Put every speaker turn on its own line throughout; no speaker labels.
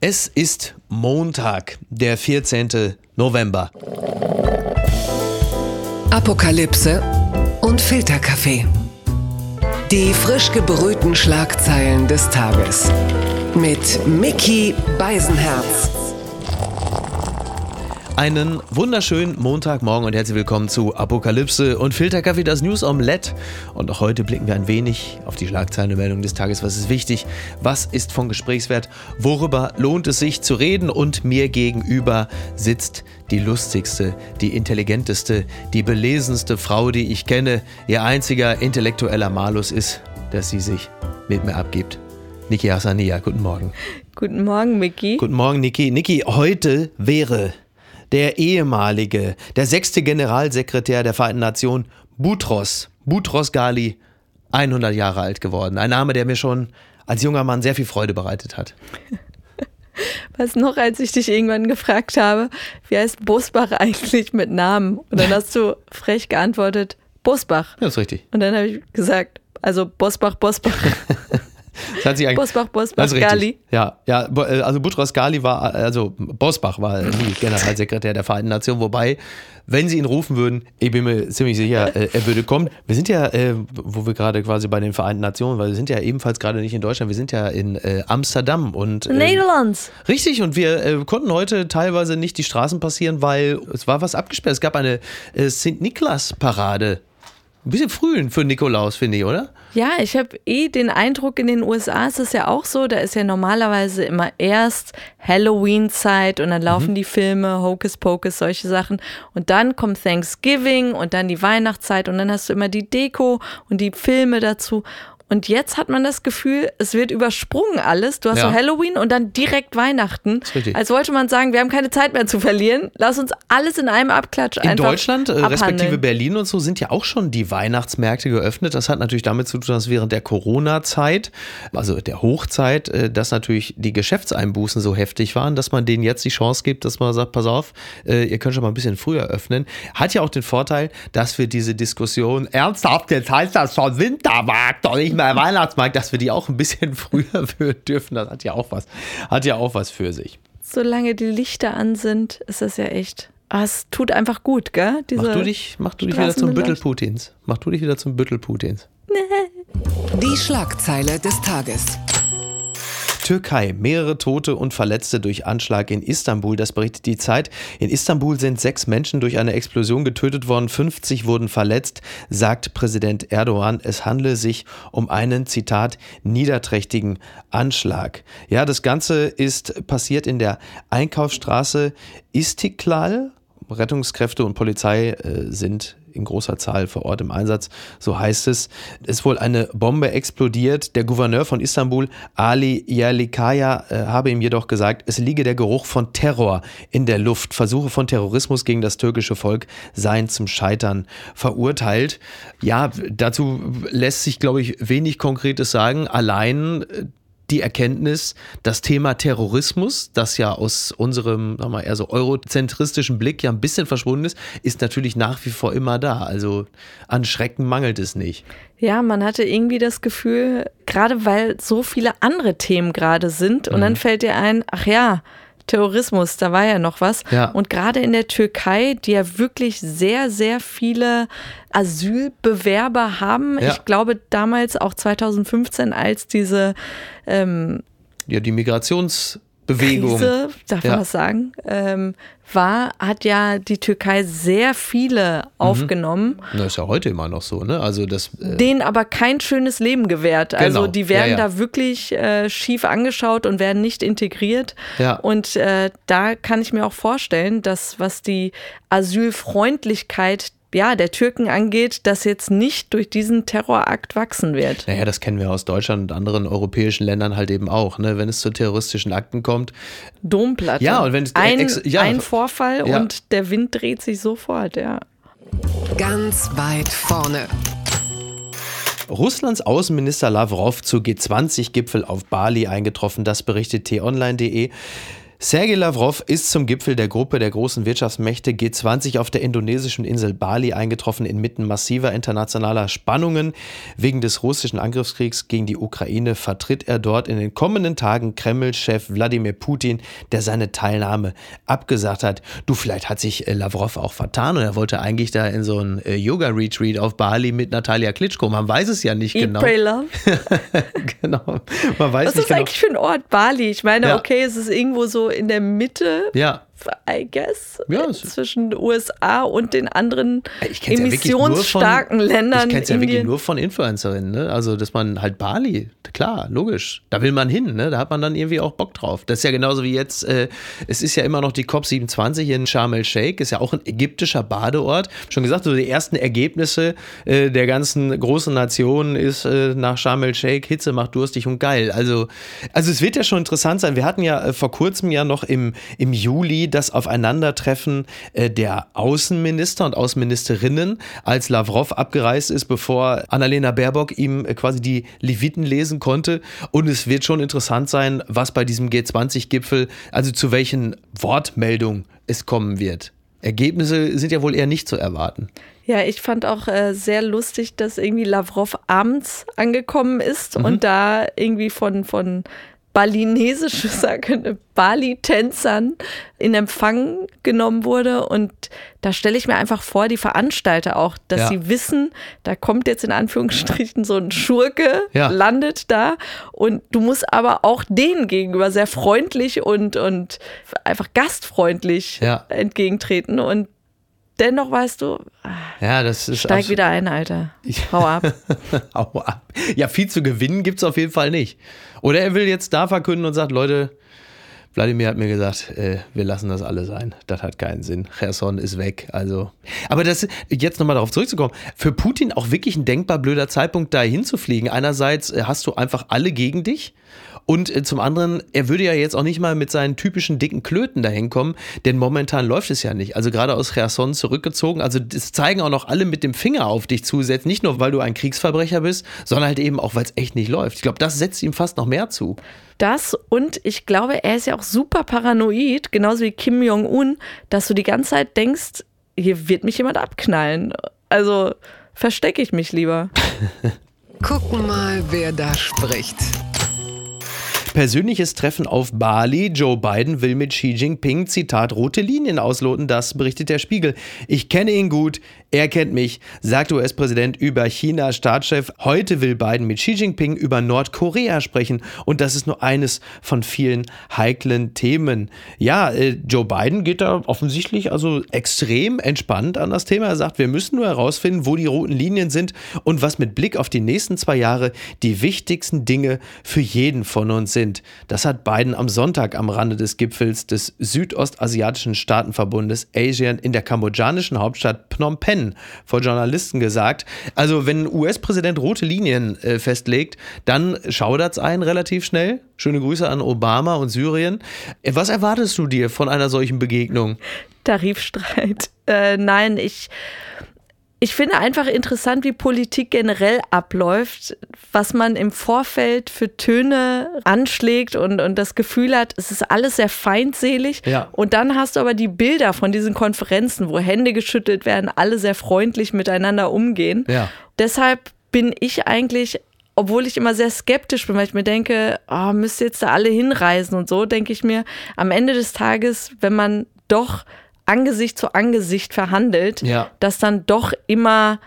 Es ist Montag, der 14. November.
Apokalypse und Filterkaffee. Die frisch gebrühten Schlagzeilen des Tages. Mit Mickey Beisenherz.
Einen wunderschönen Montagmorgen und herzlich willkommen zu Apokalypse und Filterkaffee, das News Omelette. Und auch heute blicken wir ein wenig auf die Schlagzeilenmeldung des Tages. Was ist wichtig? Was ist von Gesprächswert? Worüber lohnt es sich zu reden? Und mir gegenüber sitzt die lustigste, die intelligenteste, die belesenste Frau, die ich kenne. Ihr einziger intellektueller Malus ist, dass sie sich mit mir abgibt. Niki Hassania, guten Morgen.
Guten Morgen, Micky.
Guten Morgen, Niki. Niki, heute wäre der ehemalige, der sechste Generalsekretär der Vereinten Nationen, Boutros, Boutros Ghali, 100 Jahre alt geworden. Ein Name, der mir schon als junger Mann sehr viel Freude bereitet hat.
Was noch, als ich dich irgendwann gefragt habe, wie heißt Bosbach eigentlich mit Namen? Und dann hast du frech geantwortet, Bosbach.
Ja, ist richtig.
Und dann habe ich gesagt, also Bosbach, Bosbach.
Das hat sich eigentlich,
Bosbach, Bosbach. Ghali.
Ja, ja, äh, also Boutros Ghali war, also Bosbach war nie Generalsekretär der Vereinten Nationen, wobei, wenn sie ihn rufen würden, ich bin mir ziemlich sicher, äh, er würde kommen. Wir sind ja, äh, wo wir gerade quasi bei den Vereinten Nationen, weil wir sind ja ebenfalls gerade nicht in Deutschland, wir sind ja in äh, Amsterdam und äh,
Netherlands.
Richtig, und wir konnten heute teilweise nicht die Straßen passieren, weil es war was abgesperrt. Es gab eine äh, St. Niklas-Parade. Ein bisschen früh für Nikolaus, finde ich, oder?
Ja, ich habe eh den Eindruck, in den USA ist es ja auch so, da ist ja normalerweise immer erst Halloween-Zeit und dann laufen die Filme, Hocus Pocus, solche Sachen. Und dann kommt Thanksgiving und dann die Weihnachtszeit und dann hast du immer die Deko und die Filme dazu. Und jetzt hat man das Gefühl, es wird übersprungen alles. Du hast
Ja.
so Halloween und dann direkt Weihnachten. Als wollte man sagen, wir haben keine Zeit mehr zu verlieren. Lass uns alles in einem Abklatsch
In Deutschland, äh, respektive
abhandeln.
Berlin und so, sind ja auch schon die Weihnachtsmärkte geöffnet. Das hat natürlich damit zu tun, dass während der Corona-Zeit, also der Hochzeit, äh, dass natürlich die Geschäftseinbußen so heftig waren, dass man denen jetzt die Chance gibt, dass man sagt, pass auf, äh, ihr könnt schon mal ein bisschen früher öffnen. Hat ja auch den Vorteil, dass wir diese Diskussion, ernsthaft, jetzt heißt das schon Wintermarkt, doch nicht mehr Weihnachtsmarkt, dass wir die auch ein bisschen früher führen dürfen. Das hat ja auch was, hat ja auch was für sich.
Solange die Lichter an sind, ist das ja echt. Ah, es tut einfach gut, gell? Diese
Mach du dich, mach du dich wieder zum Büttel. Putins. Mach du dich wieder zum Büttel Putins.
Die Schlagzeile des Tages.
Türkei. Mehrere Tote und Verletzte durch Anschlag in Istanbul. Das berichtet die Zeit. In Istanbul sind sechs Menschen durch eine Explosion getötet worden. 50 wurden verletzt, sagt Präsident Erdogan. Es handle sich um einen, Zitat, niederträchtigen Anschlag. Ja, das Ganze ist passiert in der Einkaufsstraße Istiklal. Rettungskräfte und Polizei äh, sind in großer Zahl vor Ort im Einsatz, so heißt es. Es ist wohl eine Bombe explodiert. Der Gouverneur von Istanbul, Ali Yerlikaya, äh, habe ihm jedoch gesagt, es liege der Geruch von Terror in der Luft. Versuche von Terrorismus gegen das türkische Volk seien zum Scheitern verurteilt. Ja, dazu lässt sich, glaube ich, wenig Konkretes sagen. Allein äh, die Erkenntnis, das Thema Terrorismus, das ja aus unserem, sagen wir mal, eher so eurozentristischen Blick ja ein bisschen verschwunden ist, ist natürlich nach wie vor immer da. Also an Schrecken mangelt es nicht.
Ja, man hatte irgendwie das Gefühl, gerade weil so viele andere Themen gerade sind und
Mhm.
dann fällt dir ein, ach ja, Terrorismus, da war ja noch was.
Ja.
Und gerade in der Türkei, die ja wirklich sehr, sehr viele Asylbewerber haben.
Ja.
Ich glaube damals auch 2015, als diese ähm,
Ja, die Migrationsbewegung.
Krise, darf
Ja.
man das sagen, ähm, war, hat ja die Türkei sehr viele
Mhm.
aufgenommen,
Na, ist ja heute immer noch so, ne? Also das. Äh,
denen aber kein schönes Leben gewährt. Also
Genau.
die werden
Ja, ja.
da wirklich äh, schief angeschaut und werden nicht integriert.
Ja.
Und äh, da kann ich mir auch vorstellen, dass was die Asylfreundlichkeit ja, der Türken angeht, das jetzt nicht durch diesen Terrorakt wachsen wird.
naja, das kennen wir aus Deutschland und anderen europäischen Ländern halt eben auch, ne? Wenn es zu terroristischen Akten kommt.
Domplatte.
Ja, und wenn es-
ein,
ja.
ein Vorfall
Ja.
und der Wind dreht sich sofort, ja.
Ganz weit vorne.
Russlands Außenminister Lavrov zu G20-Gipfel auf Bali eingetroffen, das berichtet t-online.de. Sergei Lavrov ist zum Gipfel der Gruppe der großen Wirtschaftsmächte G20 auf der indonesischen Insel Bali eingetroffen inmitten massiver internationaler Spannungen. Wegen des russischen Angriffskriegs gegen die Ukraine vertritt er dort in den kommenden Tagen Kreml-Chef Wladimir Putin, der seine Teilnahme abgesagt hat. Du, vielleicht hat sich äh, Lavrov auch vertan und er wollte eigentlich da in so ein äh, Yoga-Retreat auf Bali mit Natalia Klitschko. Man weiß es ja nicht
Eat,
genau.
Pray, love.
genau. Man weiß
Was
nicht
ist
genau.
eigentlich für ein Ort Bali? Ich meine,
Ja.
okay, es ist irgendwo so in der Mitte,
Ja,
I guess,
Ja,
zwischen den USA und den anderen
kenn's ja
emissionsstarken Ländern.
Ich kenne es ja wirklich nur von Influencerinnen, ne? Also, dass man halt Bali, klar, logisch. Da will man hin, ne? Da hat man dann irgendwie auch Bock drauf. Das ist ja genauso wie jetzt, äh, es ist ja immer noch die COP27 in Sharm el-Sheikh, ist ja auch ein ägyptischer Badeort. Schon gesagt, so die ersten Ergebnisse äh, der ganzen großen Nationen ist äh, nach Sharm el-Sheikh, Hitze macht durstig und geil. Also, also es wird ja schon interessant sein. Wir hatten ja äh, vor kurzem ja noch im, im Juli das Aufeinandertreffen äh, der Außenminister und Außenministerinnen, als Lavrov abgereist ist, bevor Annalena Baerbock ihm äh, quasi die Leviten lesen konnte. Und es wird schon interessant sein, was bei diesem G20-Gipfel, also zu welchen Wortmeldungen es kommen wird. Ergebnisse sind ja wohl eher nicht zu erwarten.
Ja, ich fand auch äh, sehr lustig, dass irgendwie Lavrov abends angekommen ist
Mhm.
und da irgendwie von, von balinesisch, sage Bali-Tänzern in Empfang genommen wurde. Und da stelle ich mir einfach vor, die Veranstalter auch, dass
Ja.
sie wissen, da kommt jetzt in Anführungsstrichen so ein Schurke,
Ja.
landet da. Und du musst aber auch denen gegenüber sehr freundlich und, und einfach gastfreundlich
Ja.
entgegentreten. Und dennoch weißt du,
Ja, das ist
Steig wieder ein, Alter. Hau ab.
Hau ab. Ja, viel zu gewinnen gibt es auf jeden Fall nicht. Oder er will jetzt da verkünden und sagt, Leute, Wladimir hat mir gesagt, äh, wir lassen das alle sein. Das hat keinen Sinn. Cherson ist weg. Also, aber das jetzt nochmal darauf zurückzukommen. Für Putin auch wirklich ein denkbar blöder Zeitpunkt, da hinzufliegen. Einerseits äh, hast du einfach alle gegen dich. Und äh, zum anderen, er würde ja jetzt auch nicht mal mit seinen typischen dicken Klöten dahin kommen, denn momentan läuft es ja nicht. Also gerade aus Cherson zurückgezogen. Also das zeigen auch noch alle mit dem Finger auf dich zu, selbst nicht nur, weil du ein Kriegsverbrecher bist, sondern halt eben auch, weil es echt nicht läuft. Ich glaube, das setzt ihm fast noch mehr zu.
Das und ich glaube, er ist ja auch super paranoid, genauso wie Kim Jong-un, dass du die ganze Zeit denkst, hier wird mich jemand abknallen. Also verstecke ich mich lieber.
Gucken mal, wer da spricht.
Persönliches Treffen auf Bali. Joe Biden will mit Xi Jinping, Zitat, rote Linien ausloten. Das berichtet der Spiegel. Ich kenne ihn gut, er kennt mich, sagt US-Präsident über Chinas Staatschef. Heute will Biden mit Xi Jinping über Nordkorea sprechen. Und das ist nur eines von vielen heiklen Themen. Ja, äh, Joe Biden geht da offensichtlich also extrem entspannt an das Thema. Er sagt, wir müssen nur herausfinden, wo die roten Linien sind und was mit Blick auf die nächsten zwei Jahre die wichtigsten Dinge für jeden von uns sind. Das hat Biden am Sonntag am Rande des Gipfels des Südostasiatischen Staatenverbundes ASEAN in der kambodschanischen Hauptstadt Phnom Penh vor Journalisten gesagt. Also wenn US-Präsident rote Linien äh, festlegt, dann schaudert's einen relativ schnell. Schöne Grüße an Obama und Syrien. Äh, Was erwartest du dir von einer solchen Begegnung?
Tarifstreit. Äh, nein, ich, ich finde einfach interessant, wie Politik generell abläuft, was man im Vorfeld für Töne anschlägt und, und das Gefühl hat, es ist alles sehr feindselig.
Ja.
Und dann hast du aber die Bilder von diesen Konferenzen, wo Hände geschüttelt werden, alle sehr freundlich miteinander umgehen.
Ja.
Deshalb bin ich eigentlich obwohl ich immer sehr skeptisch bin, weil ich mir denke, oh, müsst ihr jetzt da alle hinreisen und so, denke ich mir, am Ende des Tages, wenn man doch Angesicht zu Angesicht verhandelt,
Ja.
dass dann doch immer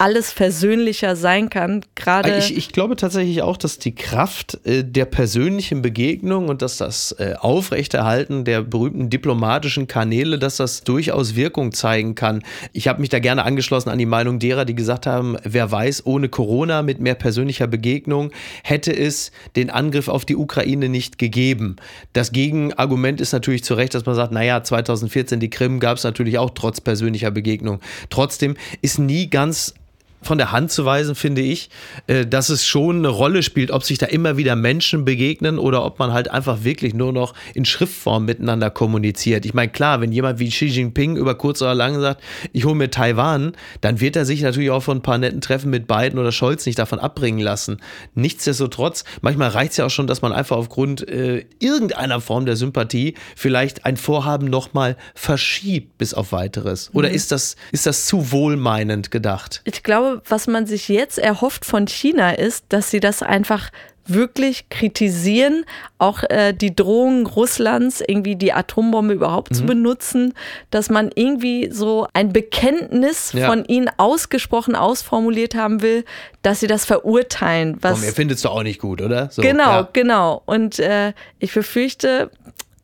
alles versöhnlicher sein kann. Gerade
Ich, ich glaube tatsächlich auch, dass die Kraft äh, der persönlichen Begegnung und dass das äh, Aufrechterhalten der berühmten diplomatischen Kanäle, dass das durchaus Wirkung zeigen kann. Ich habe mich da gerne angeschlossen an die Meinung derer, die gesagt haben, wer weiß, ohne Corona mit mehr persönlicher Begegnung hätte es den Angriff auf die Ukraine nicht gegeben. Das Gegenargument ist natürlich zu Recht, dass man sagt, naja, 2014 die Krim gab es natürlich auch trotz persönlicher Begegnung. Trotzdem ist nie ganz von der Hand zu weisen, finde ich, äh, dass es schon eine Rolle spielt, ob sich da immer wieder Menschen begegnen oder ob man halt einfach wirklich nur noch in Schriftform miteinander kommuniziert. Ich meine, klar, wenn jemand wie Xi Jinping über kurz oder lang sagt, ich hole mir Taiwan, dann wird er sich natürlich auch von ein paar netten Treffen mit Biden oder Scholz nicht davon abbringen lassen. Nichtsdestotrotz, manchmal reicht es ja auch schon, dass man einfach aufgrund äh, irgendeiner Form der Sympathie vielleicht ein Vorhaben nochmal verschiebt bis auf weiteres. Oder mhm. ist, das, ist das zu wohlmeinend gedacht?
Ich glaube, was man sich jetzt erhofft von China ist, dass sie das einfach wirklich kritisieren, auch äh, die Drohung Russlands, irgendwie die Atombombe überhaupt mhm. zu benutzen, dass man irgendwie so ein Bekenntnis ja. von ihnen ausgesprochen ausformuliert haben will, dass sie das verurteilen.
Was Komm, ihr findet es doch auch nicht gut, oder?
So, genau, ja. genau. Und äh, ich befürchte,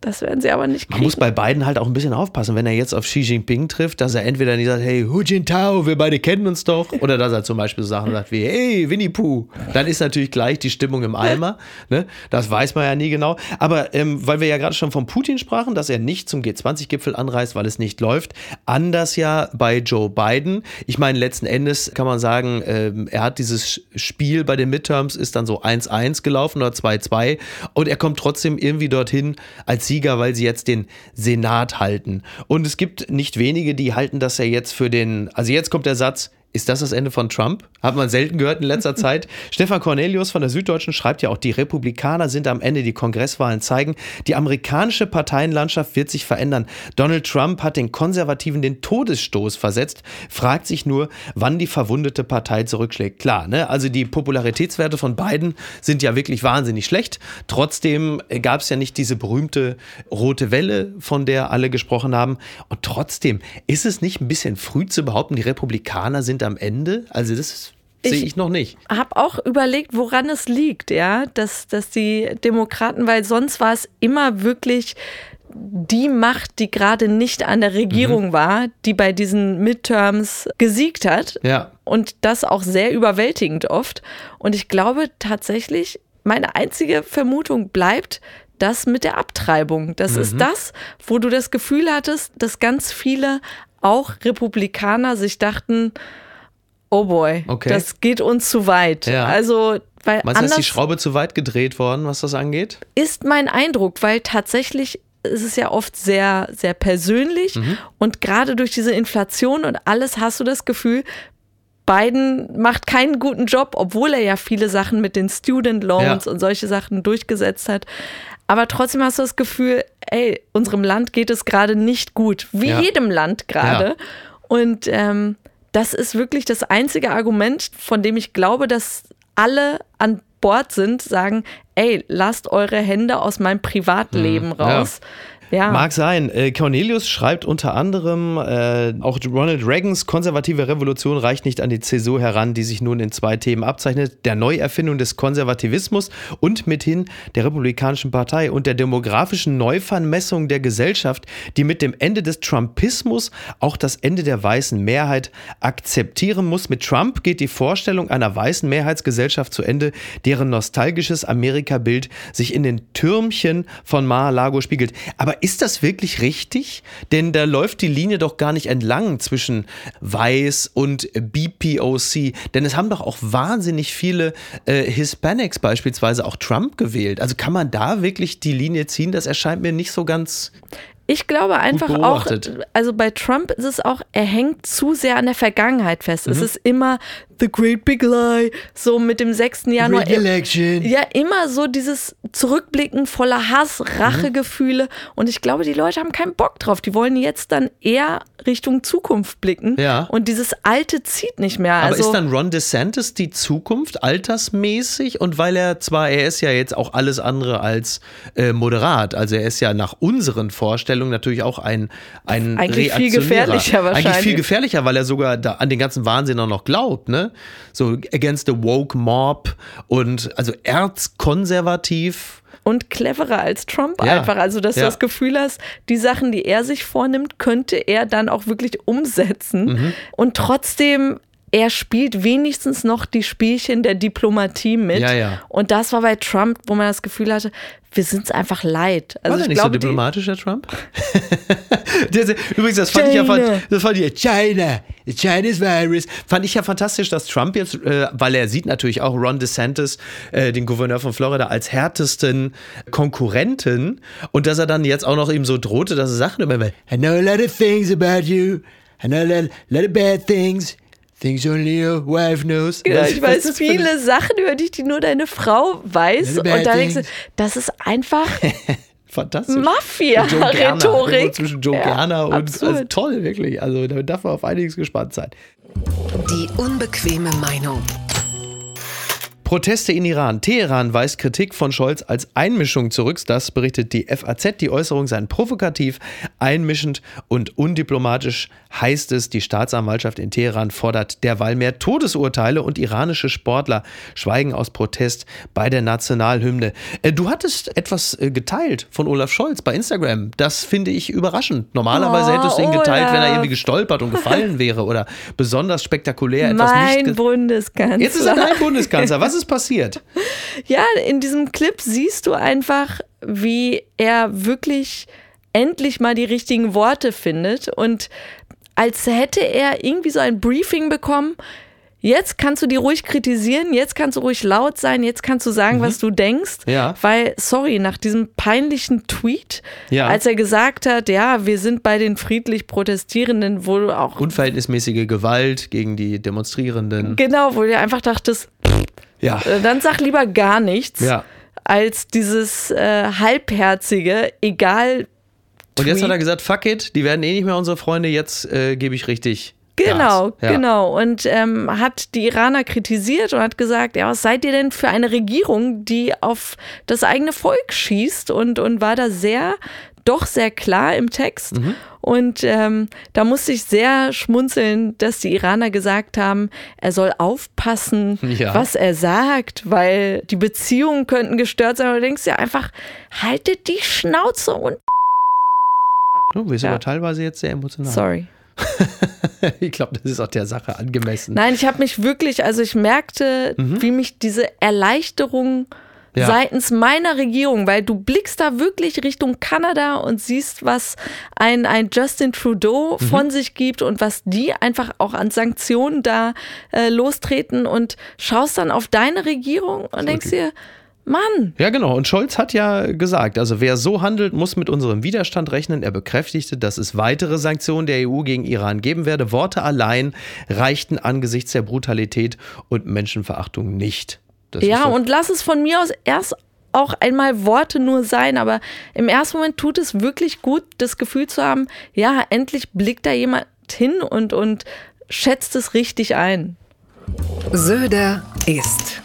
das werden sie aber nicht kriegen.
Man muss bei beiden halt auch ein bisschen aufpassen, wenn er jetzt auf Xi Jinping trifft, dass er entweder nicht sagt, hey, Hu Jintao, wir beide kennen uns doch, oder dass er zum Beispiel so Sachen sagt wie, hey, Winnie Pooh. Dann ist natürlich gleich die Stimmung im Eimer. Ne? Das weiß man ja nie genau. Aber ähm, weil wir ja gerade schon von Putin sprachen, dass er nicht zum G20-Gipfel anreist, weil es nicht läuft, anders ja bei Joe Biden. Ich meine, letzten Endes kann man sagen, ähm, er hat dieses Spiel bei den Midterms, ist dann so 1-1 gelaufen oder 2-2 und er kommt trotzdem irgendwie dorthin als Sieger Sieger, weil sie jetzt den Senat halten. Und es gibt nicht wenige, die halten das ja jetzt für den, also jetzt kommt der Satz, ist das das Ende von Trump? Hat man selten gehört in letzter Zeit. Stefan Cornelius von der Süddeutschen schreibt ja auch, die Republikaner sind am Ende, die Kongresswahlen zeigen, die amerikanische Parteienlandschaft wird sich verändern. Donald Trump hat den Konservativen den Todesstoß versetzt, fragt sich nur, wann die verwundete Partei zurückschlägt. Klar, ne? also die Popularitätswerte von beiden sind ja wirklich wahnsinnig schlecht. Trotzdem gab es ja nicht diese berühmte rote Welle, von der alle gesprochen haben. Und trotzdem ist es nicht ein bisschen früh zu behaupten, die Republikaner sind am Ende? Also das sehe ich noch nicht.
Ich habe auch überlegt, woran es liegt, ja, dass, dass die Demokraten, weil sonst war es immer wirklich die Macht, die gerade nicht an der Regierung mhm. war, die bei diesen Midterms gesiegt hat.
Ja.
Und das auch sehr überwältigend oft. Und ich glaube tatsächlich, meine einzige Vermutung bleibt, das mit der Abtreibung. Das mhm. ist das, wo du das Gefühl hattest, dass ganz viele auch Republikaner sich dachten, oh boy, okay. das geht uns zu weit.
Ja.
Also, weil
Meinst du, ist die Schraube zu weit gedreht worden, was das angeht?
Ist mein Eindruck, weil tatsächlich ist es ja oft sehr, sehr persönlich mhm. und gerade durch diese Inflation und alles hast du das Gefühl, Biden macht keinen guten Job, obwohl er ja viele Sachen mit den Student Loans ja. und solche Sachen durchgesetzt hat. Aber trotzdem hast du das Gefühl, ey, unserem Land geht es gerade nicht gut, wie ja. jedem Land gerade. Ja. Und ähm, das ist wirklich das einzige Argument, von dem ich glaube, dass alle an Bord sind, sagen, ey, lasst eure Hände aus meinem Privatleben mhm. raus. Ja.
Ja. Mag sein. Äh, Cornelius schreibt unter anderem, äh, auch Ronald Reagans konservative Revolution reicht nicht an die Zäsur heran, die sich nun in zwei Themen abzeichnet: der Neuerfindung des Konservativismus und mithin der Republikanischen Partei und der demografischen Neuvermessung der Gesellschaft, die mit dem Ende des Trumpismus auch das Ende der weißen Mehrheit akzeptieren muss. Mit Trump geht die Vorstellung einer weißen Mehrheitsgesellschaft zu Ende, deren nostalgisches Amerikabild sich in den Türmchen von Mar-a-Lago spiegelt. Aber ist das wirklich richtig? Denn da läuft die Linie doch gar nicht entlang zwischen Weiß und BPOC. Denn es haben doch auch wahnsinnig viele äh, Hispanics beispielsweise auch Trump gewählt. Also kann man da wirklich die Linie ziehen? Das erscheint mir nicht so ganz
ich glaube einfach auch, also bei Trump ist es auch, er hängt zu sehr an der Vergangenheit fest. Mhm. Es ist immer The Great Big Lie, so mit dem 6. Januar.
Election.
Ja, immer so dieses Zurückblicken voller Hass, Rachegefühle. Mhm. Und ich glaube, die Leute haben keinen Bock drauf. Die wollen jetzt dann eher Richtung Zukunft blicken.
Ja.
Und dieses Alte zieht nicht mehr.
Aber
also,
ist dann Ron DeSantis die Zukunft altersmäßig? Und weil er zwar, er ist ja jetzt auch alles andere als äh, moderat. Also er ist ja nach unseren Vorstellungen natürlich auch ein, ein
Eigentlich viel gefährlicher wahrscheinlich.
Eigentlich viel gefährlicher, weil er sogar da an den ganzen Wahnsinn auch noch glaubt, ne? So against the woke mob und also erzkonservativ
und cleverer als Trump ja. einfach. Also, dass ja. du das Gefühl hast, die Sachen, die er sich vornimmt, könnte er dann auch wirklich umsetzen. Mhm. Und trotzdem er spielt wenigstens noch die Spielchen der Diplomatie mit.
Ja, ja.
Und das war bei Trump, wo man das Gefühl hatte, wir sind es einfach leid. Also
War der
ich
nicht
glaube,
so diplomatisch, der Trump? Übrigens, das fand ich ja das fand ich, China, Chinese virus. Fand ich ja fantastisch, dass Trump jetzt, äh, weil er sieht natürlich auch Ron DeSantis, äh, den Gouverneur von Florida, als härtesten Konkurrenten und dass er dann jetzt auch noch ihm so drohte, dass er Sachen über I know a lot of things about you. I know a lot, lot of bad things. Things only your wife knows. Was-
ich weiß viele Sachen, über die, die nur deine Frau weiß. Und da denkst du, das ist einfach
Fantastisch.
Mafia-Rhetorik.
zwischen Joe
Ja,
und also toll, wirklich. Also da darf man auf einiges gespannt sein.
Die unbequeme Meinung.
Proteste in Iran. Teheran weist Kritik von Scholz als Einmischung zurück. Das berichtet die FAZ. Die Äußerungen seien provokativ, einmischend und undiplomatisch, heißt es. Die Staatsanwaltschaft in Teheran fordert derweil mehr Todesurteile und iranische Sportler schweigen aus Protest bei der Nationalhymne. Äh, Du hattest etwas äh, geteilt von Olaf Scholz bei Instagram. Das finde ich überraschend. Normalerweise
Oh,
hättest du ihn geteilt, wenn er irgendwie gestolpert und gefallen wäre oder besonders spektakulär etwas nicht
Mein Bundeskanzler.
Jetzt ist er kein Bundeskanzler. Was ist passiert?
Ja, in diesem Clip siehst du einfach, wie er wirklich endlich mal die richtigen Worte findet und als hätte er irgendwie so ein Briefing bekommen. Jetzt kannst du die ruhig kritisieren, jetzt kannst du ruhig laut sein, jetzt kannst du sagen, was du denkst.
Mhm. Ja.
Weil, sorry, nach diesem peinlichen Tweet,
Ja.
als er gesagt hat, ja, wir sind bei den friedlich Protestierenden, wo du auch,
Unverhältnismäßige Gewalt gegen die Demonstrierenden.
genau, wo du einfach dachtest,
Ja.
äh, dann sag lieber gar nichts.
Ja.
als dieses äh, halbherzige, egal.
Und jetzt hat er
Tweet.
gesagt, fuck it, die werden eh nicht mehr unsere Freunde, jetzt äh, gebe ich richtig.
Genau.
Ja.
genau. Und ähm, hat die Iraner kritisiert und hat gesagt, ja, was seid ihr denn für eine Regierung, die auf das eigene Volk schießt und, und war da sehr, doch sehr klar im Text.
Mhm.
Und ähm, da musste ich sehr schmunzeln, dass die Iraner gesagt haben, er soll aufpassen,
Ja.
was er sagt, weil die Beziehungen könnten gestört sein. Und du denkst ja einfach, haltet die Schnauze und
Du bist
Ja.
aber teilweise jetzt sehr emotional.
sorry.
Ich glaube, das ist auch der Sache angemessen.
Nein, ich habe mich wirklich, also ich merkte, wie mich diese Erleichterung
Mhm. Ja.
seitens meiner Regierung, weil du blickst da wirklich Richtung Kanada und siehst, was ein, ein Justin Trudeau
Mhm.
von sich gibt und was die einfach auch an Sanktionen da äh, lostreten und schaust dann auf deine Regierung und denkst dir, Mann,
Ja, genau. Und Scholz hat ja gesagt, also wer so handelt, muss mit unserem Widerstand rechnen. Er bekräftigte, dass es weitere Sanktionen der EU gegen Iran geben werde. Worte allein reichten angesichts der Brutalität und Menschenverachtung nicht. Das
Ja, und lass es von mir aus erst auch einmal Worte nur sein, aber im ersten Moment tut es wirklich gut, das Gefühl zu haben, ja, endlich blickt da jemand hin und, und schätzt es richtig ein.
Söder ist.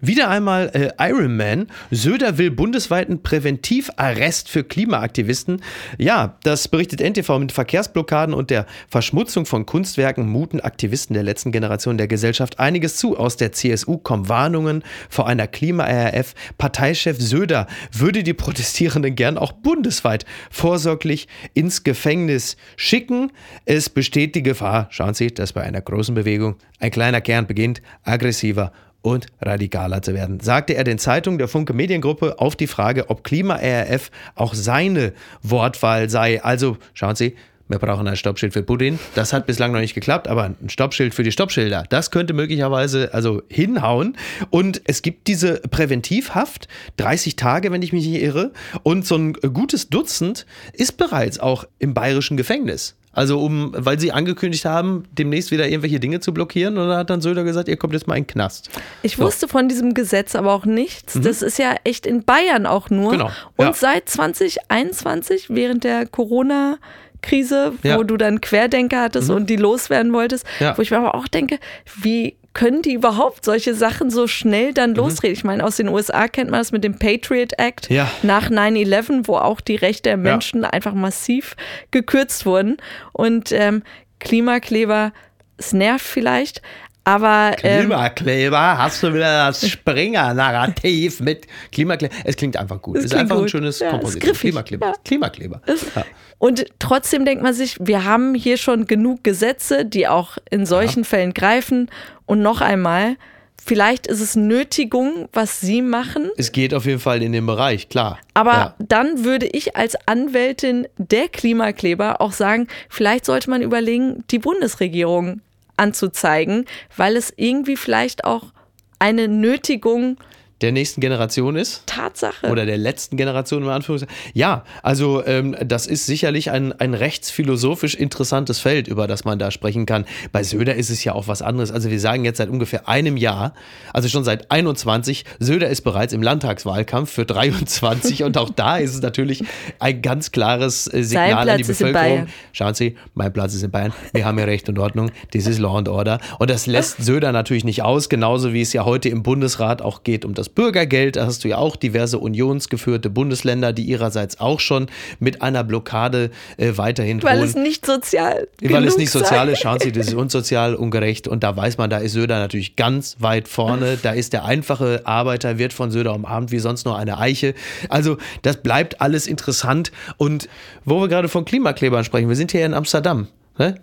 Wieder einmal äh, Iron Man. Söder will bundesweiten Präventivarrest für Klimaaktivisten. Ja, das berichtet NTV mit Verkehrsblockaden und der Verschmutzung von Kunstwerken muten Aktivisten der letzten Generation der Gesellschaft einiges zu. Aus der CSU kommen Warnungen vor einer Klima-RAF. Parteichef Söder würde die Protestierenden gern auch bundesweit vorsorglich ins Gefängnis schicken. Es besteht die Gefahr, schauen Sie, dass bei einer großen Bewegung ein kleiner Kern beginnt, aggressiver und radikaler zu werden, sagte er den Zeitungen der Funke Mediengruppe auf die Frage, ob Klima-RAF auch seine Wortwahl sei. Also, schauen Sie, wir brauchen ein Stoppschild für Putin. Das hat bislang noch nicht geklappt, aber ein Stoppschild für die Stoppschilder, das könnte möglicherweise also hinhauen. Und es gibt diese Präventivhaft, 30 Tage, wenn ich mich nicht irre, und so ein gutes Dutzend ist bereits auch im bayerischen Gefängnis. Also um, weil sie angekündigt haben, demnächst wieder irgendwelche Dinge zu blockieren, und dann hat dann Söder gesagt, ihr kommt jetzt mal in den Knast.
Ich
So.
wusste von diesem Gesetz aber auch nichts. Das ist ja echt in Bayern auch nur.
Mhm. Genau,
Und
ja.
seit 2021, während der Corona- Krise, wo
Ja.
du dann Querdenker hattest und die loswerden wolltest,
Ja.
wo ich mir aber auch denke, wie können die überhaupt solche Sachen so schnell
Mhm.
dann lostreten? Ich meine, aus den USA kennt man das mit dem Patriot Act
Ja.
nach 9-11, wo auch die Rechte der Menschen einfach massiv gekürzt wurden. Und ähm, Klimakleber, es nervt vielleicht, Aber ähm,
Klimakleber, hast du wieder das Springer-Narrativ mit Klimakleber. Es klingt einfach gut. Es ist einfach gut. ein schönes ja, Komposition. Klimakleber. Ja. Klimakleber.
Ja. Und trotzdem denkt man sich, wir haben hier schon genug Gesetze, die auch in solchen Fällen greifen. Und noch einmal, Vielleicht ist es Nötigung, was Sie machen.
Es geht auf jeden Fall in den Bereich, klar.
Aber ja. dann würde ich als Anwältin der Klimakleber auch sagen, vielleicht sollte man überlegen, die Bundesregierung anzuzeigen, weil es irgendwie vielleicht auch eine Nötigung
der nächsten Generation ist.
Tatsache.
Oder der letzten Generation im Anführungszeichen. Ja, also ähm, das ist sicherlich ein, ein rechtsphilosophisch interessantes Feld, über das man da sprechen kann. Bei Söder ist es ja auch was anderes. Also wir sagen jetzt seit ungefähr einem Jahr, also schon seit 21, Söder ist bereits im Landtagswahlkampf für 23 und auch da ist es natürlich ein ganz klares äh, Signal an die Bevölkerung. Schauen Sie, mein Platz ist in Bayern. Wir haben ja Recht und Ordnung. Das ist Law and Order. Und das lässt Söder natürlich nicht aus, genauso wie es ja heute im Bundesrat auch geht um das das Bürgergeld. Da hast du ja auch diverse unionsgeführte Bundesländer, die ihrerseits auch schon mit einer Blockade äh, weiterhin
Weil drohen. es nicht sozial
Weil es nicht sozial ist, schauen Sie, das ist unsozial, ungerecht. Und da weiß man, da ist Söder natürlich ganz weit vorne. Da ist der einfache Arbeiter, wird von Söder umarmt wie sonst nur eine Eiche. Also das bleibt alles interessant. Und wo wir gerade von Klimaklebern sprechen, wir sind hier in Amsterdam. Ne?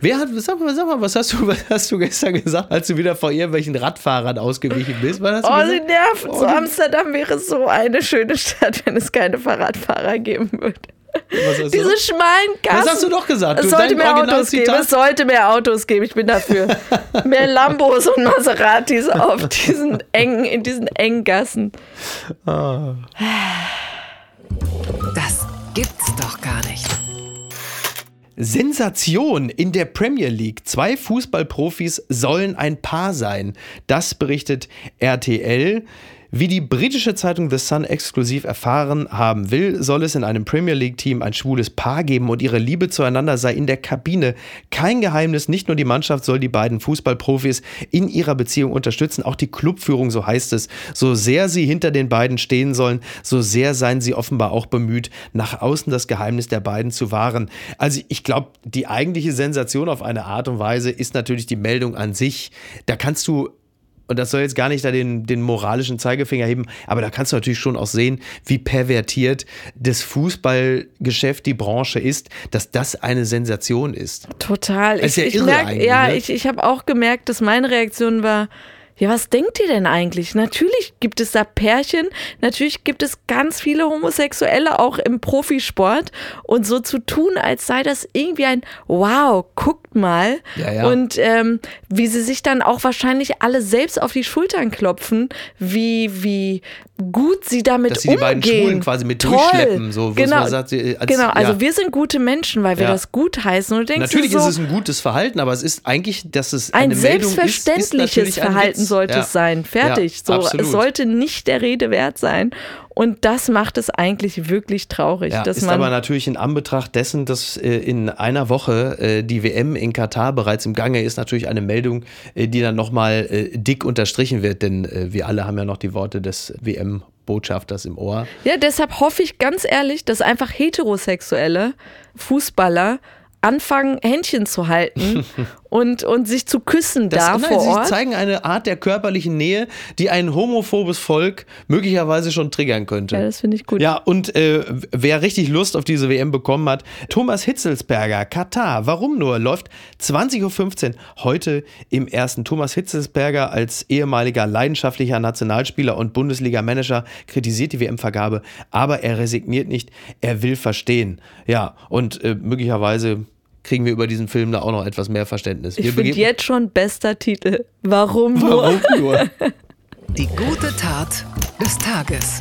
Wer hat, sag mal, sag mal, was hast du, was hast du gestern gesagt, als du wieder vor irgendwelchen Radfahrern ausgewichen bist?
oh, sie nerven. Oh, so Amsterdam wäre so eine schöne Stadt, wenn es keine Fahrradfahrer geben würde. Diese du? schmalen Gassen.
Das hast du doch gesagt.
Es sollte mehr Autos geben. Es sollte mehr Autos geben. Ich bin dafür. mehr Lambos und Maseratis auf diesen engen, in diesen engen Gassen.
Ah. Das gibt's doch gar nicht.
Sensation in der Premier League. Zwei Fußballprofis sollen ein Paar sein. Das berichtet RTL. Wie die britische Zeitung The Sun exklusiv erfahren haben will, soll es in einem Premier League-Team ein schwules Paar geben und ihre Liebe zueinander sei in der Kabine kein Geheimnis. Nicht nur die Mannschaft soll die beiden Fußballprofis in ihrer Beziehung unterstützen, auch die Clubführung, so heißt es. So sehr sie hinter den beiden stehen sollen, so sehr seien sie offenbar auch bemüht, nach außen das Geheimnis der beiden zu wahren. Also ich glaube, die eigentliche Sensation auf eine Art und Weise ist natürlich die Meldung an sich. Da kannst du und das soll jetzt gar nicht da den, den moralischen Zeigefinger heben, aber da kannst du natürlich schon auch sehen, wie pervertiert das Fußballgeschäft, die Branche ist, dass das eine Sensation ist.
Total.
Das ist ja
ich,
irre
ich merk,
eigentlich.
Ja,
ne?
ich, ich habe auch gemerkt, dass meine Reaktion war, ja, was denkt ihr denn eigentlich? Natürlich gibt es da Pärchen, natürlich gibt es ganz viele Homosexuelle auch im Profisport und so zu tun, als sei das irgendwie ein Wow, guckt mal.
Ja, ja.
Und ähm, wie sie sich dann auch wahrscheinlich alle selbst auf die Schultern klopfen, wie, wie gut sie damit
Dass sie
umgehen.
die beiden Schwulen quasi mit
Toll.
durchschleppen. So,
genau,
sagt, als,
genau, also
ja.
wir sind gute Menschen, weil wir
Ja.
das gut heißen. Und denkst
Natürlich
so,
ist es ein gutes Verhalten, aber es ist eigentlich, dass es
ein
Meldung ist, ist
selbstverständliches Verhalten sollte
ja.
es sein. Fertig. So,
absolut.
es sollte nicht der Rede wert sein. Und das macht es eigentlich wirklich traurig,
Ja,
dass
ist
man
aber natürlich in Anbetracht dessen, dass äh, in einer Woche äh, die WM in Katar bereits im Gange ist, natürlich eine Meldung, äh, die dann nochmal äh, dick unterstrichen wird, denn äh, wir alle haben ja noch die Worte des WM-Botschafters im Ohr.
ja, deshalb hoffe ich ganz ehrlich, dass einfach heterosexuelle Fußballer anfangen, Händchen zu halten und, und sich zu küssen
Das,
da
nein,
vor
sie
Ort.
zeigen eine Art der körperlichen Nähe, die ein homophobes Volk möglicherweise schon triggern könnte.
Ja, das finde ich gut.
Ja, und äh, wer richtig Lust auf diese WM bekommen hat, Thomas Hitzelsberger, Katar. Warum nur? Läuft 20.15 Uhr heute im ersten. Thomas Hitzelsberger als ehemaliger leidenschaftlicher Nationalspieler und Bundesliga-Manager kritisiert die WM-Vergabe, aber er resigniert nicht. Er will verstehen. Ja, und äh, möglicherweise kriegen wir über diesen Film da auch noch etwas mehr Verständnis.
ich
Wir
finde
begeben-
jetzt schon bester Titel. Warum nur?
Warum nur?
Die gute Tat des Tages.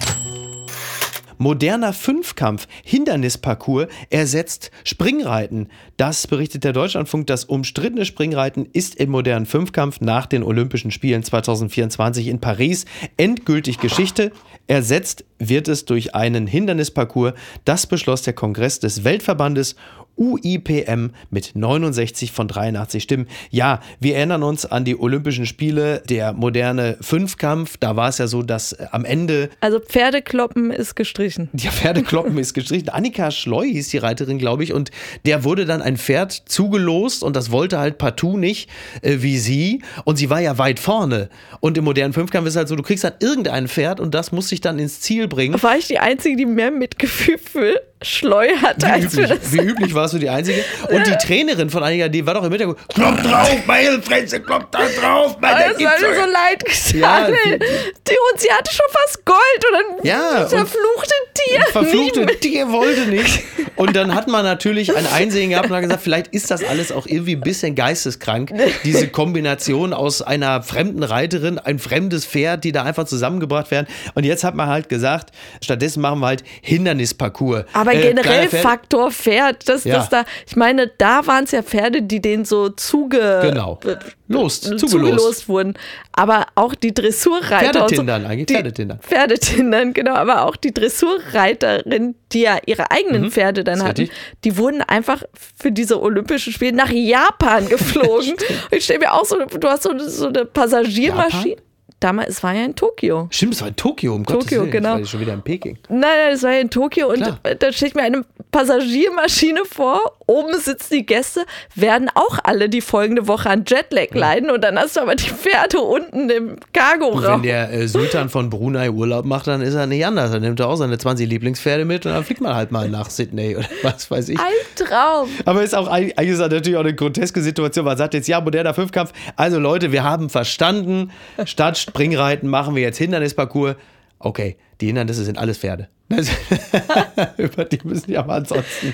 Moderner Fünfkampf, Hindernisparcours ersetzt Springreiten. Das berichtet der Deutschlandfunk. Das umstrittene Springreiten ist im modernen Fünfkampf nach den Olympischen Spielen 2024 in Paris endgültig Geschichte. Ersetzt wird es durch einen Hindernisparcours. Das beschloss der Kongress des Weltverbandes UIPM mit 69 von 83 Stimmen. Ja, wir erinnern uns an die Olympischen Spiele, der moderne Fünfkampf. Da war es ja so, dass äh, am Ende.
Also Pferdekloppen ist gestrichen.
Ja, Pferdekloppen ist gestrichen. Annika Schleu hieß die Reiterin, glaube ich, und der wurde dann ein Pferd zugelost und das wollte halt partout nicht äh, wie sie. Und sie war ja weit vorne. Und im modernen Fünfkampf ist halt so, du kriegst halt irgendein Pferd und das muss sich dann ins Ziel bringen.
War ich die Einzige, die mehr Mitgefühl für Schleu hatte,
Wie
als für
üblich,
das.
wie üblich warst du die Einzige. Und die Trainerin von Annika, die war doch im Hintergrund. Klopp drauf, meine Fresse, klopp da drauf, meine
Das hat mir so leid getan.
Ja,
ey. die, und sie hatte schon fast Gold und dann
Ja,
das verfluchte Tier.
Verfluchte Tier wollte nicht. Und dann hat man natürlich ein Einsehen gehabt und hat gesagt, vielleicht ist das alles auch irgendwie ein bisschen geisteskrank. Diese Kombination aus einer fremden Reiterin, ein fremdes Pferd, die da einfach zusammengebracht werden. Und jetzt hat man halt gesagt, stattdessen machen wir halt Hindernisparcours.
Aber
Äh,
generell
Pferd-
Faktor Pferd, das,
Ja.
Das da, ich meine, da waren es ja Pferde, die denen so zuge,
Genau. Los, zugelost.
zugelost wurden. Aber auch die Dressurreiter.
Pferdetindern, eigentlich
die,
Pferdetindern.
Pferdetindern, genau. Aber auch die Dressurreiterin, die ja ihre eigenen Pferde dann hatten,
richtig.
die wurden einfach für diese Olympischen Spiele nach Japan geflogen. und ich stelle mir auch so, du hast so, so eine Passagiermaschine. Damals, es war ja in Tokio.
Stimmt, es war in Tokio, um
Tokio,
Willen.
genau.
Das war schon wieder in Peking.
Nein, nein, das war ja in Tokio und
Klar.
da stehe ich mir eine Passagiermaschine vor. Oben sitzen die Gäste, werden auch alle die folgende Woche an Jetlag leiden und dann hast du aber die Pferde unten im
Und wenn
Cargo-Raum.
der äh, Sultan von Brunei Urlaub macht, dann ist er nicht anders. Dann nimmt er auch seine 20 Lieblingspferde mit und dann fliegt man halt mal nach Sydney oder was weiß ich.
Ein Traum.
Aber ist auch eigentlich ist das natürlich auch eine groteske Situation. Man sagt jetzt, ja, moderner Fünfkampf. Also Leute, wir haben verstanden, statt Springreiten machen wir jetzt Hindernisparcours. Okay, die Hindernisse sind alles Pferde. Über die müssen ja aber ansonsten.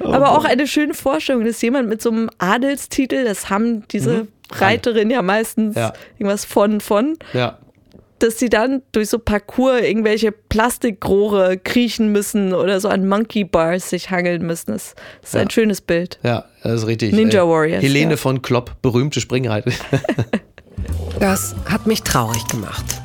Aber auch eine schöne Vorstellung, dass jemand mit so einem Adelstitel, das haben diese Reiterin ja meistens
Mhm. Ja.
irgendwas von, von,
Ja.
dass sie dann durch so Parcours irgendwelche Plastikrohre kriechen müssen oder so an Monkey Bars sich hangeln müssen. Das ist ein
Ja.
schönes Bild.
Ja, das ist richtig.
Ninja Warriors,
Helene
ja.
von Klopp, berühmte Springreiterin.
Das hat mich traurig gemacht.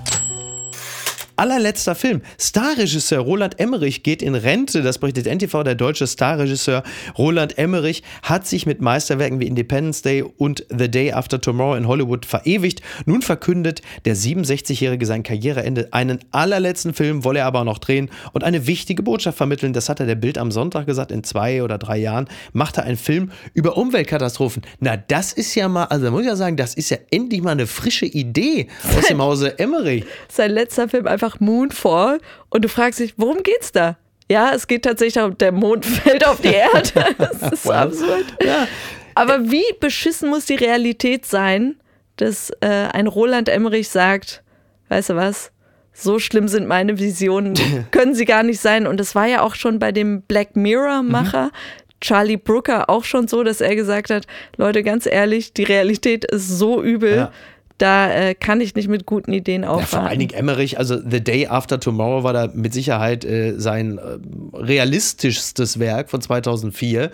Allerletzter Film. Starregisseur Roland Emmerich geht in Rente. Das berichtet NTV. Der deutsche Starregisseur Roland Emmerich hat sich mit Meisterwerken wie Independence Day und The Day After Tomorrow in Hollywood verewigt. Nun verkündet der 67-Jährige sein Karriereende. Einen allerletzten Film wolle er aber noch drehen und eine wichtige Botschaft vermitteln. Das hat er der Bild am Sonntag gesagt. In zwei oder drei Jahren macht er einen Film über Umweltkatastrophen. Na, das ist ja mal, also da muss ich ja sagen, das ist ja endlich mal eine frische Idee aus dem Hause Emmerich.
Sein letzter Film einfach Moonfall und du fragst dich, worum geht's da? Ja, es geht tatsächlich darum, der Mond fällt auf die Erde. Das ist so absurd. Aber wie beschissen muss die Realität sein, dass äh, ein Roland Emmerich sagt, weißt du was, so schlimm sind meine Visionen, können sie gar nicht sein. Und das war ja auch schon bei dem Black Mirror-Macher. Charlie Brooker auch schon so, dass er gesagt hat, Leute, ganz ehrlich, die Realität ist so übel,
Ja.
Da äh, kann ich nicht mit guten Ideen
Ja, vor
aufwarten.
allen Dingen Emmerich, also The Day After Tomorrow war da mit Sicherheit äh, sein äh, realistischstes Werk von 2004.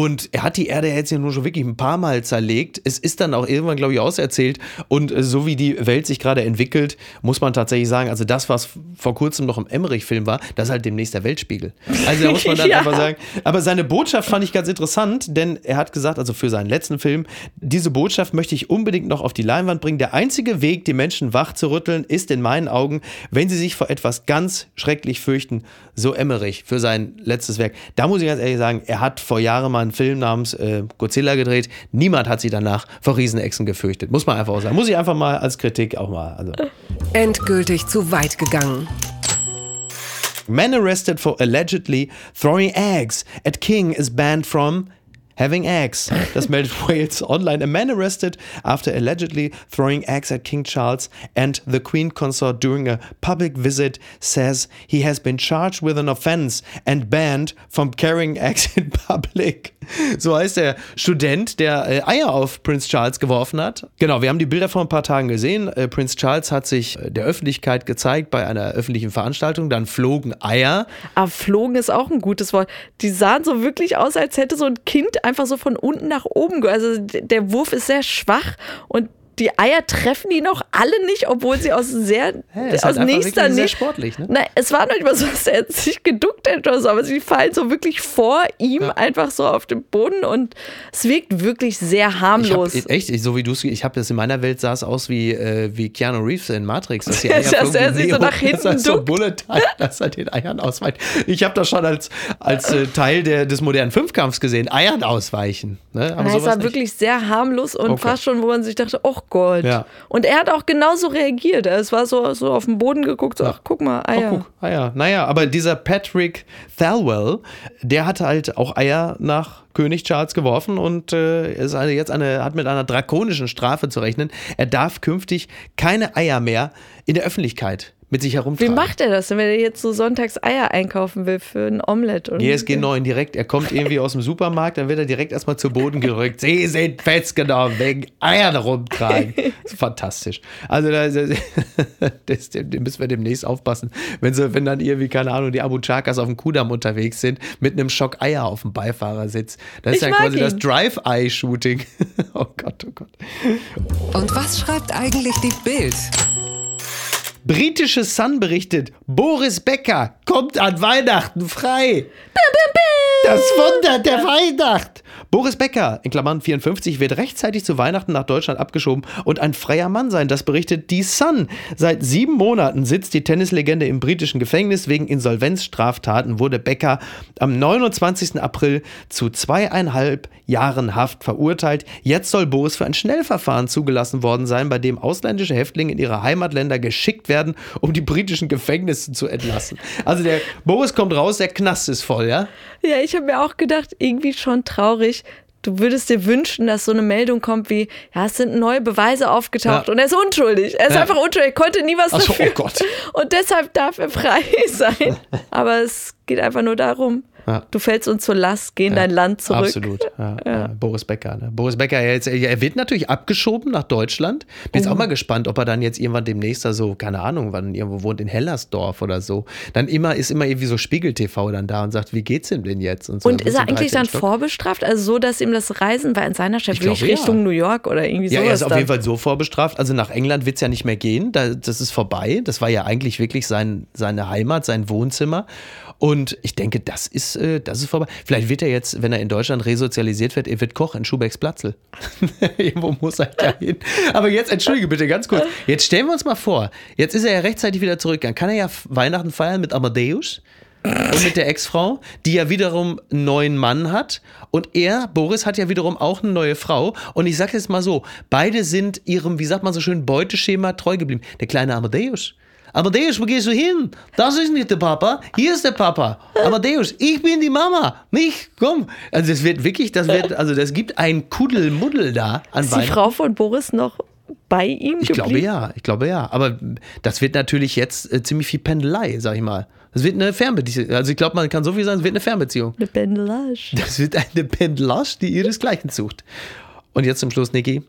Und er hat die Erde jetzt ja nur schon wirklich ein paar Mal zerlegt. Es ist dann auch irgendwann, glaube ich, auserzählt. Und äh, so wie die Welt sich gerade entwickelt, muss man tatsächlich sagen, also das, was vor kurzem noch im Emmerich-Film war, das ist halt demnächst der Weltspiegel. Also da muss man dann
Ja.
einfach sagen. Aber seine Botschaft fand ich ganz interessant, denn er hat gesagt, also für seinen letzten Film, diese Botschaft möchte ich unbedingt noch auf die Leinwand bringen. Der einzige Weg, die Menschen wach zu rütteln, ist in meinen Augen, wenn sie sich vor etwas ganz schrecklich fürchten, so Emmerich für sein letztes Werk. Da muss ich ganz ehrlich sagen, er hat vor Jahren mal einen Film namens äh, Godzilla gedreht. Niemand hat sich danach vor Riesenechsen gefürchtet. Muss man einfach auch sagen. Muss ich einfach mal als Kritik auch mal. Also.
Endgültig zu weit gegangen.
Man arrested for allegedly throwing eggs at king is banned from having eggs. Das meldet Wales Online. A man arrested after allegedly throwing eggs at King Charles and the Queen consort during a public visit says he has been charged with an offense and banned from carrying eggs in public. So heißt der Student, der äh, Eier auf Prince Charles geworfen hat. Genau, wir haben die Bilder vor ein paar Tagen gesehen. Äh, Prince Charles hat sich äh, der Öffentlichkeit gezeigt bei einer öffentlichen Veranstaltung. Dann flogen Eier.
Aber flogen ist auch ein gutes Wort. Die sahen so wirklich aus, als hätte so ein Kind einfach so von unten nach oben. Also der Wurf ist sehr schwach und die Eier treffen die noch alle nicht, obwohl sie aus sehr,
Ja, ist
aus
halt
nächster Nähe.
sportlich, ne?
Nein, es war noch nicht mal so, dass er sich geduckt hätte oder so, aber sie fallen so wirklich vor ihm einfach so auf den Boden und es wirkt wirklich sehr
Ich hab,
harmlos.
echt, ich- so wie du es, ich habe das in meiner Welt sah es aus wie, äh, wie Keanu Reeves in Matrix, dass die
Ja,
Eier
dass er sich so nach hinten
dass er so. Bullet dass er den Eiern ausweicht. Ich habe das schon als, als äh, Teil der, des modernen Fünfkampfs gesehen, Eiern ausweichen. Ne? Aber
es war
nicht.
wirklich sehr harmlos und
Okay.
fast schon, wo man sich dachte, oh Gott.
Ja.
Und er hat auch genauso reagiert. Es war so, so auf den Boden geguckt, so, ach, guck mal, Eier.
Oh, guck, Eier. Naja, aber dieser Patrick Thalwell, der hat halt auch Eier nach König Charles geworfen und äh, ist eine, jetzt eine, hat mit einer drakonischen Strafe zu rechnen. Er darf künftig keine Eier mehr in der Öffentlichkeit mit sich
Wie
herumtragen.
macht er das denn, wenn er jetzt so sonntags Eier einkaufen will für ein Omelett? Und
GSG 9 direkt, er kommt irgendwie aus dem Supermarkt, dann wird er direkt erstmal zu Boden gerückt. Sie sind festgenommen wegen Eiern rumtragen. Das ist fantastisch. Also da, das, das, dem müssen wir demnächst aufpassen. Wenn, sie, wenn dann irgendwie, keine Ahnung, die Abu Chakas auf dem Kudamm unterwegs sind, mit einem Schock Eier auf dem Beifahrersitz. Das ist
Ich
ja
mag
quasi das
ihn.
Drive-Eye-Shooting. Oh Gott, oh Gott.
Und was schreibt eigentlich die Bild?
Britische Sun berichtet, Boris Becker kommt an Weihnachten frei. Das Wunder der Weihnacht. Boris Becker, in Klammern 54, wird rechtzeitig zu Weihnachten nach Deutschland abgeschoben und ein freier Mann sein. Das berichtet die Sun. Seit sieben Monaten sitzt die Tennislegende im britischen Gefängnis. Wegen Insolvenzstraftaten wurde Becker am 29. April zu zweieinhalb Jahren Haft verurteilt. Jetzt soll Boris für ein Schnellverfahren zugelassen worden sein, bei dem ausländische Häftlinge in ihre Heimatländer geschickt werden, um die britischen Gefängnisse zu entlassen. Also der Boris kommt raus, der Knast ist voll, ja?
Ja, ich habe mir auch gedacht, irgendwie schon traurig. Du würdest dir wünschen, dass so eine Meldung kommt wie, ja, es sind neue Beweise aufgetaucht
Ja.
und er ist unschuldig. Er ist
Ja.
einfach unschuldig, er konnte nie was
Ach so,
dafür.
oh Gott.
Und deshalb darf er frei sein. Aber es geht einfach nur darum,
Ja.
du fällst uns zur Last, geh in dein Land zurück.
Absolut. Ja, ja. Boris Becker. Ne? Boris Becker, er, jetzt, er wird natürlich abgeschoben nach Deutschland. Bin jetzt
Oh.
auch mal gespannt, ob er dann jetzt irgendwann demnächst da so, keine Ahnung, wann irgendwo wohnt in Hellersdorf oder so. Dann immer ist immer irgendwie so Spiegel TV dann da und sagt, wie geht's ihm denn jetzt? so.
Und ist er eigentlich
13.
dann
Stock.
vorbestraft? Also so, dass ihm das Reisen, in seiner
Ich
wirklich
ja.
Richtung New York oder irgendwie
Ja,
sowas.
er ist auf
dann.
jeden Fall so vorbestraft. Also nach England wird es ja nicht mehr gehen. Da, das ist vorbei. Das war ja eigentlich wirklich sein, seine Heimat, sein Wohnzimmer. Und ich denke, das ist, äh, das ist vorbei. Vielleicht wird er jetzt, wenn er in Deutschland resozialisiert wird, er wird Koch in Schubecks Platzl. Irgendwo muss er da hin. Aber jetzt, entschuldige bitte, ganz kurz. Jetzt stellen wir uns mal vor, jetzt ist er ja rechtzeitig wieder zurück. Dann kann er ja Weihnachten feiern mit Amadeus und mit der Ex-Frau, die ja wiederum einen neuen Mann hat. Und er, Boris, hat ja wiederum auch eine neue Frau. Und ich sage jetzt mal so, beide sind ihrem, wie sagt man so schön, Beuteschema treu geblieben. Der kleine Amadeus. Amadeus, wo gehst du hin? Das ist nicht der Papa, hier ist der Papa. Amadeus, ich bin die Mama, nicht, komm. Also das wird wirklich, das wird, also das gibt ein Kuddelmuddel da an
ist die. Frau von Boris noch bei ihm
Ich
geblieben?
glaube ja, ich glaube ja. Aber das wird natürlich jetzt äh, ziemlich viel Pendelei, sag ich mal. Das wird eine Fernbeziehung. Also ich glaube, man kann so viel sagen, es wird eine Fernbeziehung.
Eine Pendelage.
Das wird eine Pendelage, die ihresgleichen sucht. Und jetzt zum Schluss, Niki.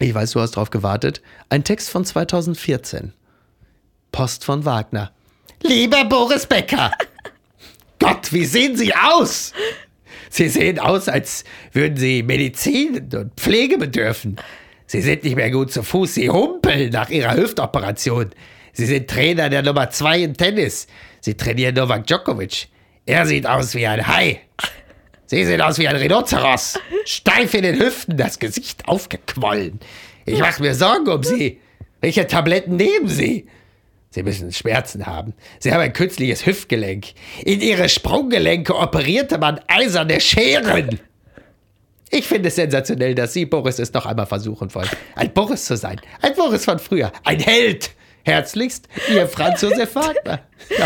Ich weiß, du hast drauf gewartet. Ein Text von 2014. Post von Wagner. Lieber Boris Becker. Gott, wie sehen Sie aus? Sie sehen aus, als würden Sie Medizin und Pflege bedürfen. Sie sind nicht mehr gut zu Fuß. Sie humpeln nach Ihrer Hüftoperation. Sie sind Trainer der Nummer 2 im Tennis. Sie trainieren Novak Djokovic. Er sieht aus wie ein Hai. Sie sehen aus wie ein Rhinoceros. Steif in den Hüften, das Gesicht aufgequollen. Ich mache mir Sorgen um Sie. Welche Tabletten nehmen Sie? Sie müssen Schmerzen haben. Sie haben ein künstliches Hüftgelenk. In Ihre Sprunggelenke operierte man eiserne Scheren. Ich finde es sensationell, dass Sie, Boris, es noch einmal versuchen wollen. Ein Boris zu sein. Ein Boris von früher. Ein Held. Herzlichst, Ihr Franz Josef Wagner.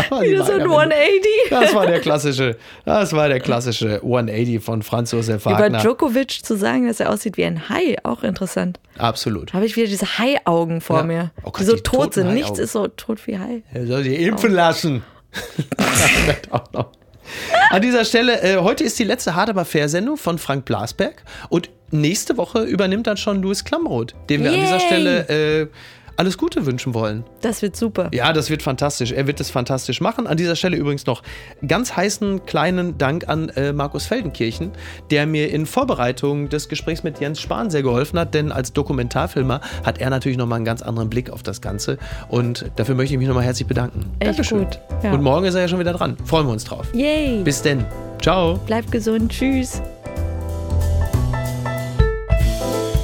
Da
Wieder so ein
Wagner-
180.
Das war der klassische, das war der klassische 180 von Franz Josef
Über
Wagner.
Djokovic zu sagen, dass er aussieht wie ein Hai, auch interessant.
Absolut.
Habe ich wieder diese Hai-Augen vor
Ja.
mir,
Oh Gott,
die so
die
tot sind. Nichts ist so tot wie Hai.
Er soll sich impfen lassen. Auch noch. An dieser Stelle, äh, heute ist die letzte Hard aber fair Sendung von Frank Blasberg und nächste Woche übernimmt dann schon Louis Klamroth, dem wir an dieser
Yay.
Stelle äh, alles Gute wünschen wollen.
Das wird super.
Ja, das wird fantastisch. Er wird es fantastisch machen. An dieser Stelle übrigens noch ganz heißen kleinen Dank an äh, Markus Feldenkirchen, der mir in Vorbereitung des Gesprächs mit Jens Spahn sehr geholfen hat, denn als Dokumentarfilmer hat er natürlich nochmal einen ganz anderen Blick auf das Ganze und dafür möchte ich mich nochmal herzlich bedanken.
Echt
Dankeschön.
gut. Ja.
Und morgen ist er ja schon wieder dran. Freuen wir uns drauf.
Yay.
Bis denn. Ciao.
Bleib gesund. Tschüss.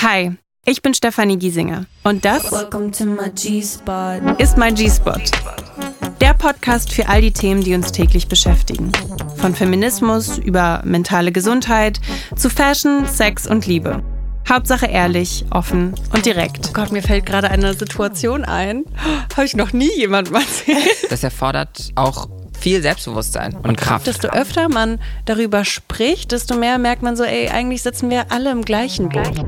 Hi, ich bin Stefanie Giesinger und das ist mein G-Spot. Der Podcast für all die Themen, die uns täglich beschäftigen. Von Feminismus über mentale Gesundheit zu Fashion, Sex und Liebe. Hauptsache ehrlich, offen und direkt.
Oh Gott, mir fällt gerade eine Situation ein. Habe ich noch nie jemandem erzählt.
Das erfordert auch viel Selbstbewusstsein und Kraft.
Desto öfter man darüber spricht, desto mehr merkt man so, ey, eigentlich sitzen wir alle im gleichen Boot.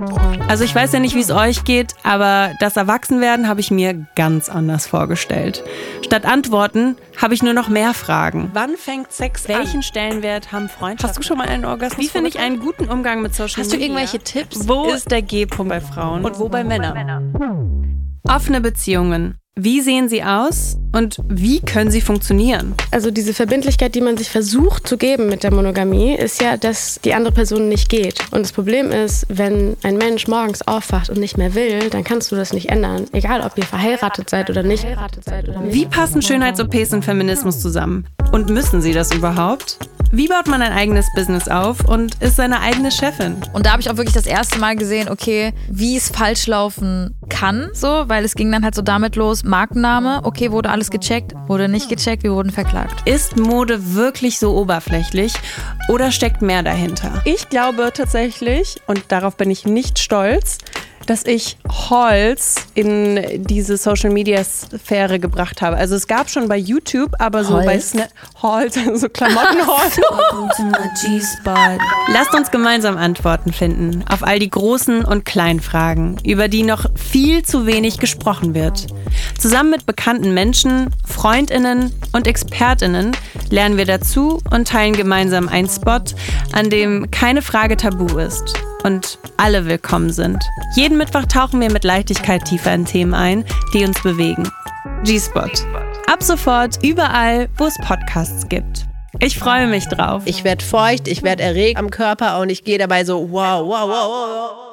Also ich weiß ja nicht, wie es euch geht, aber das Erwachsenwerden habe ich mir ganz anders vorgestellt. Statt Antworten habe ich nur noch mehr Fragen.
Wann fängt Sex
Welchen
an?
Stellenwert haben Freundschaften?
Hast du schon mal einen Orgasmus?
Wie finde ich einen guten Umgang mit Social
Hast du
Media?
irgendwelche Tipps?
Wo
ist der G-Punkt bei Frauen und wo bei Männern?
Offene Beziehungen? Wie sehen sie aus und wie können sie funktionieren?
Also diese Verbindlichkeit, die man sich versucht zu geben mit der Monogamie, ist ja, dass die andere Person nicht geht. Und das Problem ist, wenn ein Mensch morgens aufwacht und nicht mehr will, dann kannst du das nicht ändern. Egal, ob ihr verheiratet seid oder nicht.
Wie passen Schönheits-OPs und Feminismus zusammen? Und müssen sie das überhaupt? Wie baut man ein eigenes Business auf und ist seine eigene Chefin?
Und da habe ich auch wirklich das erste Mal gesehen, okay, wie es falsch laufen kann, so, weil es ging dann halt so damit los, Markenname, okay, wurde alles gecheckt, wurde nicht gecheckt, wir wurden verklagt.
Ist Mode wirklich so oberflächlich oder steckt mehr dahinter?
Ich glaube tatsächlich, und darauf bin ich nicht stolz, dass ich Holz in diese Social Media Sphäre gebracht habe. Also es gab schon bei YouTube, aber so bei
Holz?
Snap Holz, so Klamottenholz.
Lasst uns gemeinsam Antworten finden auf all die großen und kleinen Fragen, über die noch viel zu wenig gesprochen wird. Zusammen mit bekannten Menschen, Freundinnen und Expertinnen lernen wir dazu und teilen gemeinsam einen Spot, an dem keine Frage tabu ist und alle willkommen sind. Jeden Mittwoch tauchen wir mit Leichtigkeit tiefer in Themen ein, die uns bewegen. G-Spot. Ab sofort überall, wo es Podcasts gibt. Ich freue mich drauf.
Ich werde feucht, ich werde erregt am Körper und ich gehe dabei so wow, wow, wow, wow. wow.